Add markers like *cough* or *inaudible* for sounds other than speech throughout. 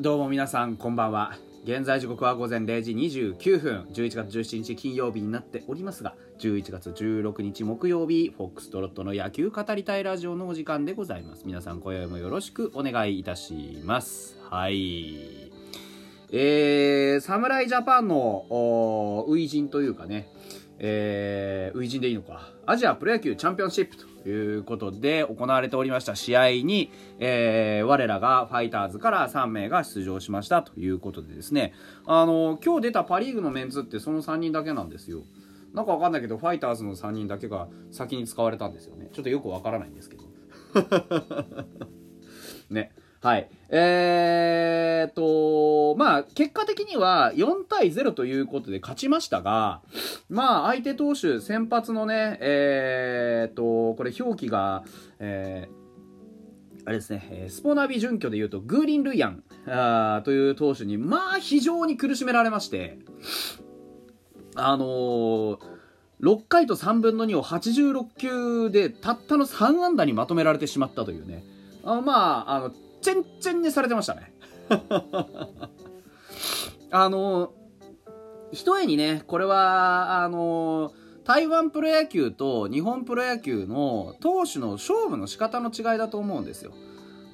どうも皆さんこんばんは。現在時刻は午前0時29分。11月17日金曜日になっておりますが11月16日木曜日フォックストロットの野球語りたいラジオのお時間でございます。皆さん今宵もよろしくお願いいたします。はい。えー、侍ジャパンの初陣というかねえー、初陣でいいのかアジアプロ野球チャンピオンシップということで行われておりました試合に、えー、我らがファイターズから3名が出場しましたということでですね、あの、今日出たパリーグのメンツってその3人だけなんですよ。なんかわかんないけど、ファイターズの3人だけが先に使われたんですよね。ちょっとよくわからないんですけど。*laughs* ね。はい。えー、と、まあ、結果的には4対0ということで勝ちましたが、まあ、相手投手、先発のね、えー、と、これ表記が、えー、あれですね、スポナビ準拠で言うと、グーリン・ルイアンあという投手に、まあ、非常に苦しめられまして、あのー、6回と3分の2を86球でたったの3安打にまとめられてしまったというね。あまあ、あの、ちんちんにされてましたね。*laughs* あの、ひとえにね、これは、あの、台湾プロ野球と日本プロ野球の投手の勝負の仕方の違いだと思うんですよ。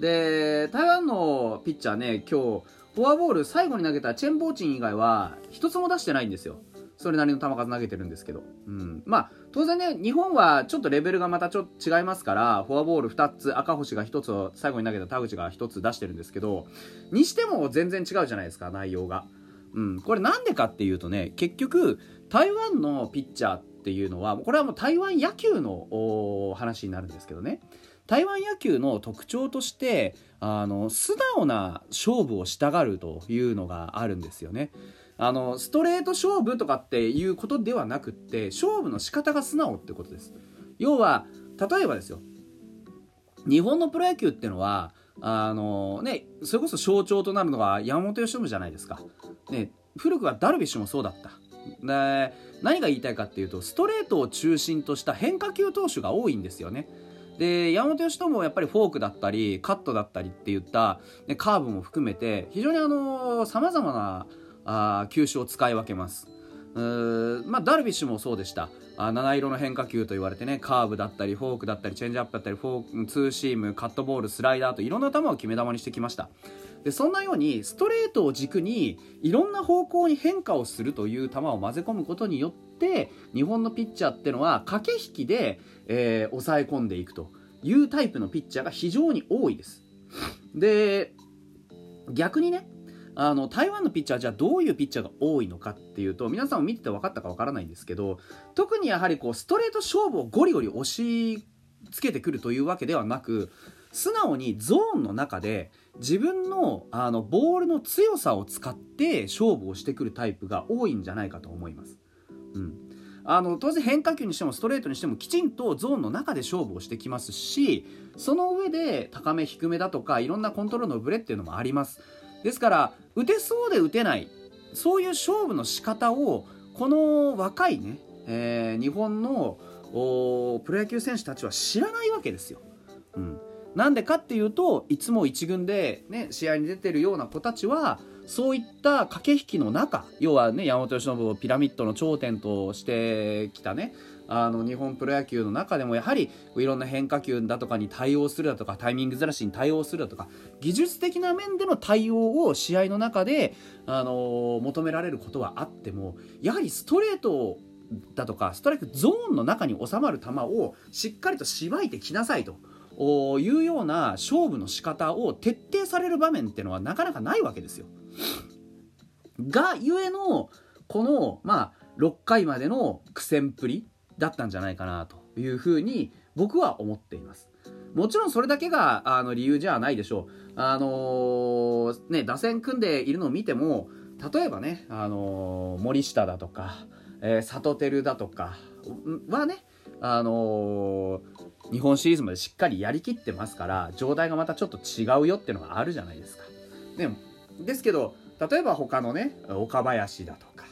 で、台湾のピッチャーね、今日、フォアボール最後に投げたチェンボーチン以外は一つも出してないんですよ。それなりの球数投げてるんですけど。うん。まあ、当然ね、日本はちょっとレベルがまたちょっと違いますから、フォアボール2つ、赤星が1つを最後に投げた田口が1つ出してるんですけど、にしても全然違うじゃないですか、内容が。うん。これなんでかっていうとね、結局、台湾のピッチャーっていうのは、これはもう台湾野球の話になるんですけどね。台湾野球の特徴としてあの素直な勝負をしたがるというのがあるんですよね。あのストレート勝負とかっていうことではなくって勝負の仕方が素直ってことです。要は例えばですよ。日本のプロ野球っていうのはあのねそれこそ象徴となるのが山本由伸じゃないですか、ね、古くはダルビッシュもそうだった。で何が言いたいかっていうとストレートを中心とした変化球投手が多いんですよね。で山本由伸もやっぱりフォークだったりカットだったりっていった、ね、カーブも含めて非常にあの様々なあ球種を使い分けます。まあ、ダルビッシュもそうでした。あ七色の変化球と言われてねカーブだったりフォークだったりチェンジアップだったりフォークツーシームカットボールスライダーといろんな球を決め球にしてきました。でそんなようにストレートを軸にいろんな方向に変化をするという球を混ぜ込むことによって日本のピッチャーってのは駆け引きで、えー、抑え込んでいくというタイプのピッチャーが非常に多いです。で逆にねあの台湾のピッチャーじゃあどういうピッチャーが多いのかっていうと皆さんも見てて分かったか分からないんですけど特にやはりこうストレート勝負をゴリゴリ押し付けてくるというわけではなく素直にゾーンの中で自分のあのボールの強さを使って勝負をしてくるタイプが多いんじゃないかと思います。うんあの当然変化球にしてもストレートにしてもきちんとゾーンの中で勝負をしてきますしその上で高め低めだとかいろんなコントロールのブレっていうのもありますですから打てそうで打てないそういう勝負の仕方をこの若いね、えー、日本のプロ野球選手たちは知らないわけですよ。うん、なんでかっていうといつも一軍で、ね、試合に出てるような子たちはそういった駆け引きの中要はね山本由伸をピラミッドの頂点としてきたねあの日本プロ野球の中でもやはりいろんな変化球だとかに対応するだとかタイミングずらしに対応するだとか技術的な面での対応を試合の中で、あの求められることはあってもやはりストレートだとかストライクゾーンの中に収まる球をしっかりとしばいてきなさいと。いうような勝負の仕方を徹底される場面っていうのはなかなかないわけですよ。がゆえのこのまあ6回までの苦戦っぷりだったんじゃないかなというふうに僕は思っています。もちろんそれだけがあの理由じゃないでしょう。あのー、ね、打線組んでいるのを見ても、例えばね、あのー、森下だとか、えー、里照だとかはね、あのー、日本シリーズまでしっかりやりきってますから、状態がまたちょっと違うよっていうのがあるじゃないですか。でも、ですけど、例えば他のね、岡林だとか、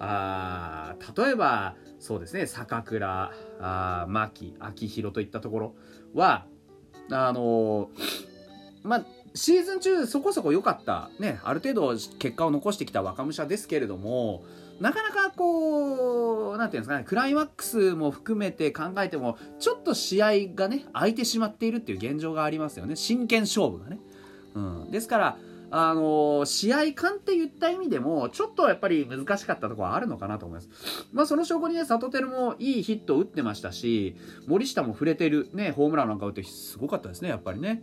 あ例えば、そうですね坂倉あ牧秋広といったところはあのまあ、シーズン中そこそこ良かった、ね、ある程度結果を残してきた若武者ですけれども、なかなかこう、なんていうんですかね、クライマックスも含めて考えても、ちょっと試合がね、空いてしまっているっていう現状がありますよね。真剣勝負がね。うん。ですから、あの、試合感って言った意味でも、ちょっとやっぱり難しかったところはあるのかなと思います。まあ、その証拠にね、サトテルもいいヒットを打ってましたし、森下も触れてる、ね、ホームランなんか打ってすごかったですね、やっぱりね。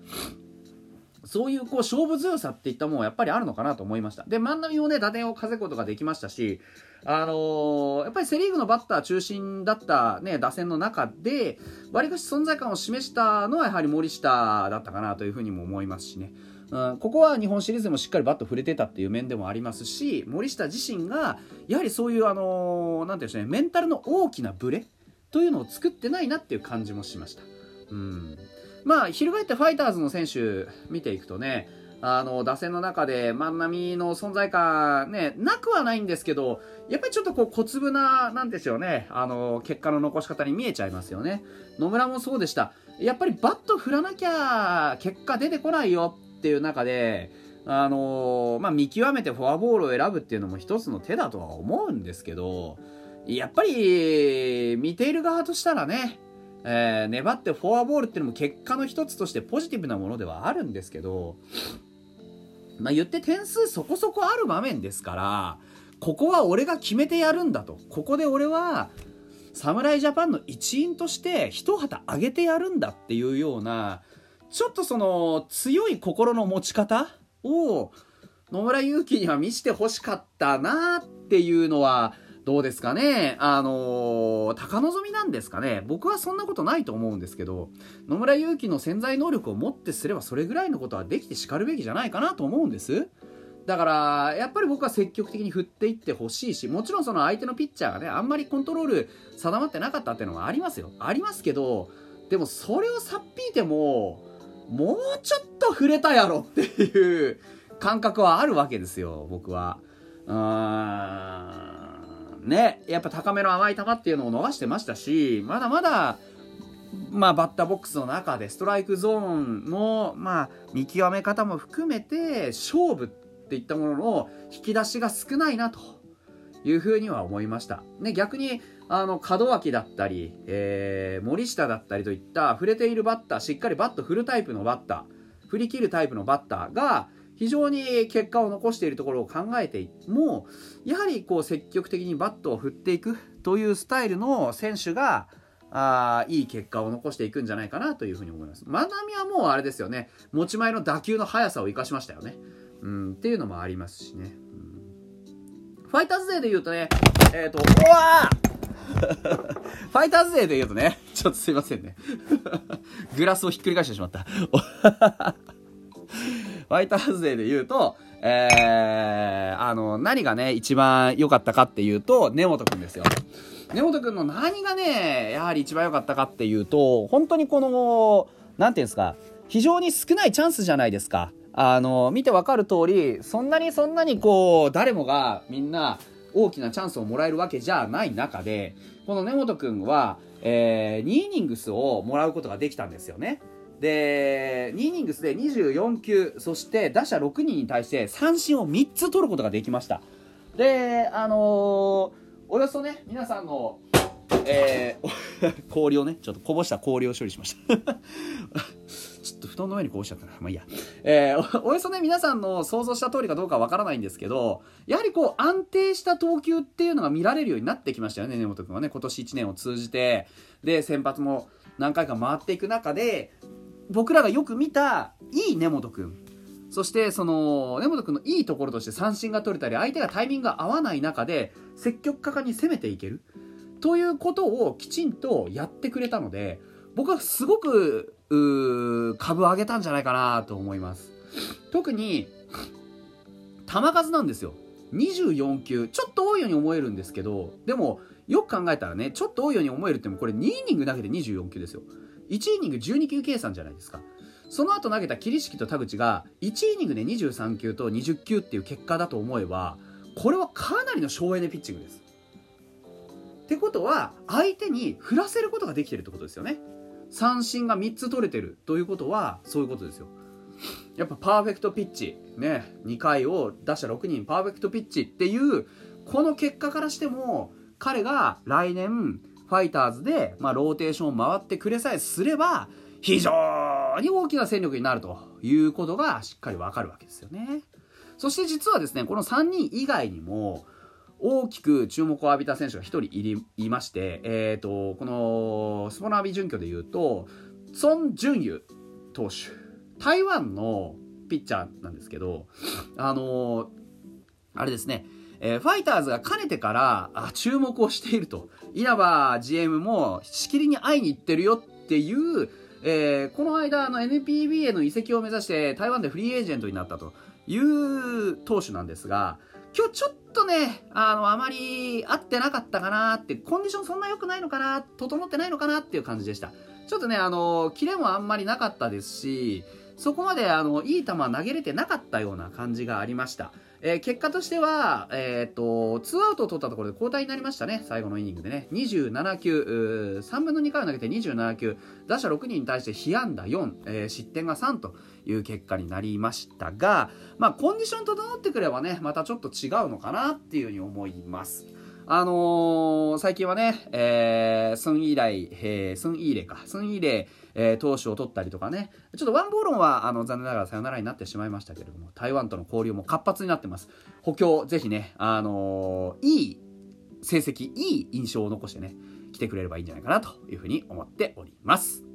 そういうこう勝負強さっていったもんやっぱりあるのかなと思いました。で、万波もね、打点を稼ぐことができましたし、あのー、やっぱりセリーグのバッター中心だったね、打線の中で、割かし存在感を示したのはやはり森下だったかなというふうにも思いますしね。うん、ここは日本シリーズでもしっかりバット触れてたっていう面でもありますし、森下自身が、やはりそういう、あのー、ていうんでしょうね、メンタルの大きなブレというのを作ってないなっていう感じもしました。うん。まあ、翻ってファイターズの選手見ていくとね、あの、打線の中で万波の存在感ね、なくはないんですけど、やっぱりちょっとこう小粒な、なんですよね、あの、結果の残し方に見えちゃいますよね。野村もそうでした。やっぱりバット振らなきゃ結果出てこないよっていう中で、あのまあ、見極めてフォアボールを選ぶっていうのも一つの手だとは思うんですけど、やっぱり、見ている側としたらね、えー、粘ってフォアボールっていうのも結果の一つとしてポジティブなものではあるんですけど、まあ、言って点数そこそこある場面ですから、ここは俺が決めてやるんだと。ここで俺は、侍ジャパンの一員として一旗あげてやるんだっていうような、ちょっとその強い心の持ち方を野村祐希には見せてほしかったなっていうのはどうですかねあのー、高望みなんですかね僕はそんなことないと思うんですけど、野村祐希の潜在能力をもってすればそれぐらいのことはできてしかるべきじゃないかなと思うんです。だから、やっぱり僕は積極的に振っていってほしいし、もちろんその相手のピッチャーがね、あんまりコントロール定まってなかったっていうのはありますよ。ありますけど、でもそれをさっぴいても、もうちょっと触れたやろっていう感覚はあるわけですよ、僕は。うーん。ね、やっぱ高めの甘い球っていうのを逃してましたし、まだまだ、まあ、バッターボックスの中でストライクゾーンの、まあ、見極め方も含めて勝負っていったものの引き出しが少ないなというふうには思いました。ね、逆にあの門脇だったり、えー、森下だったりといった触れているバッターしっかりバット振るタイプのバッター振り切るタイプのバッターが非常に結果を残しているところを考えてもやはりこう積極的にバットを振っていくというスタイルの選手があいい結果を残していくんじゃないかなというふうに思います。万波はもうあれですよね持ち前の打球の速さを生かしましたよね。うん、っていうのもありますしね。ファイターズ勢で言うとね、えっ、ー、と、うわ *laughs* ファイターズ勢で言うとね、ちょっとすいませんね。*laughs* グラスをひっくり返してしまった。*laughs* ファイターズデーで言うと、えー、あの、何がね、一番良かったかっていうと、根本くんですよ。根本くんの何がね、やはり一番良かったかっていうと、本当にこの、なんていうんですか、非常に少ないチャンスじゃないですか。あの、見てわかる通り、そんなにそんなにこう、誰もがみんな大きなチャンスをもらえるわけじゃない中で、この根本くんは、えー、2イニングスをもらうことができたんですよね。で、2イニングスで24球、そして打者6人に対して三振を3つ取ることができました。で、あのー、およそね、皆さんの、えー、*laughs* 氷をね、ちょっとこぼした氷を処理しました。*laughs* の上にこぼしちゃったな。まあいいや。えー、*laughs* およそね、皆さんの想像した通りかどうかわからないんですけど、やはりこう、安定した投球っていうのが見られるようになってきましたよね、根本君はね。今年1年を通じて。で、先発も何回か回っていく中で、僕らがよく見たいい根本君そしてその根本君のいいところとして三振が取れたり相手がタイミングが合わない中で積極果敢に攻めていけるということをきちんとやってくれたので僕はすごく株上げたんじゃないかなと思います特に球数なんですよ24球ちょっと多いように思えるんですけどでもよく考えたらねちょっと多いように思えるってもこれ2イニングだけで24球ですよ1イニング12球計算じゃないですか。その後投げた桐敷と田口が1イニングで23球と20球っていう結果だと思えば、これはかなりの省エネピッチングです。ってことは、相手に振らせることができてるってことですよね。三振が3つ取れてるということは、そういうことですよ。やっぱパーフェクトピッチ、ね、2回を出した6人パーフェクトピッチっていう、この結果からしても、彼が来年、ファイターズで、まあ、ローテーションを回ってくれさえすれば、非常に大きな戦力になるということがしっかりわかるわけですよね。そして実はですね、この3人以外にも、大きく注目を浴びた選手が1人いいまして、えーと、このスポナビ準拠でいうと、ソン・ジュンユ投手、台湾のピッチャーなんですけど、あのー、あれですね、えー、ファイターズがかねてからあ注目をしていると。稲葉 GM もしきりに会いに行ってるよっていう、えー、この間の NPB への移籍を目指して台湾でフリーエージェントになったという投手なんですが、今日ちょっとね、あの、あまり合ってなかったかなって、コンディションそんな良くないのかな、整ってないのかなっていう感じでした。ちょっとね、あの、キレもあんまりなかったですし、そこまであの、いい球投げれてなかったような感じがありました。えー、結果としては、えっ、と、2アウトを取ったところで交代になりましたね。最後のイニングでね。27球、3分の2回を投げて27球、打者6人に対して被安打4、えー、失点が3という結果になりましたが、まあ、コンディション整ってくればね、またちょっと違うのかなっていうふうに思います。あのー、最近はね、えー、スンイライ、えー、スンイーレか、スンイーレ、えー、投手を取ったりとかね、ちょっとワンボーロンは、あの、残念ながらさよならになってしまいましたけれども、台湾との交流も活発になってます。補強、ぜひね、あのー、いい成績、いい印象を残してね、来てくれればいいんじゃないかなというふうに思っております。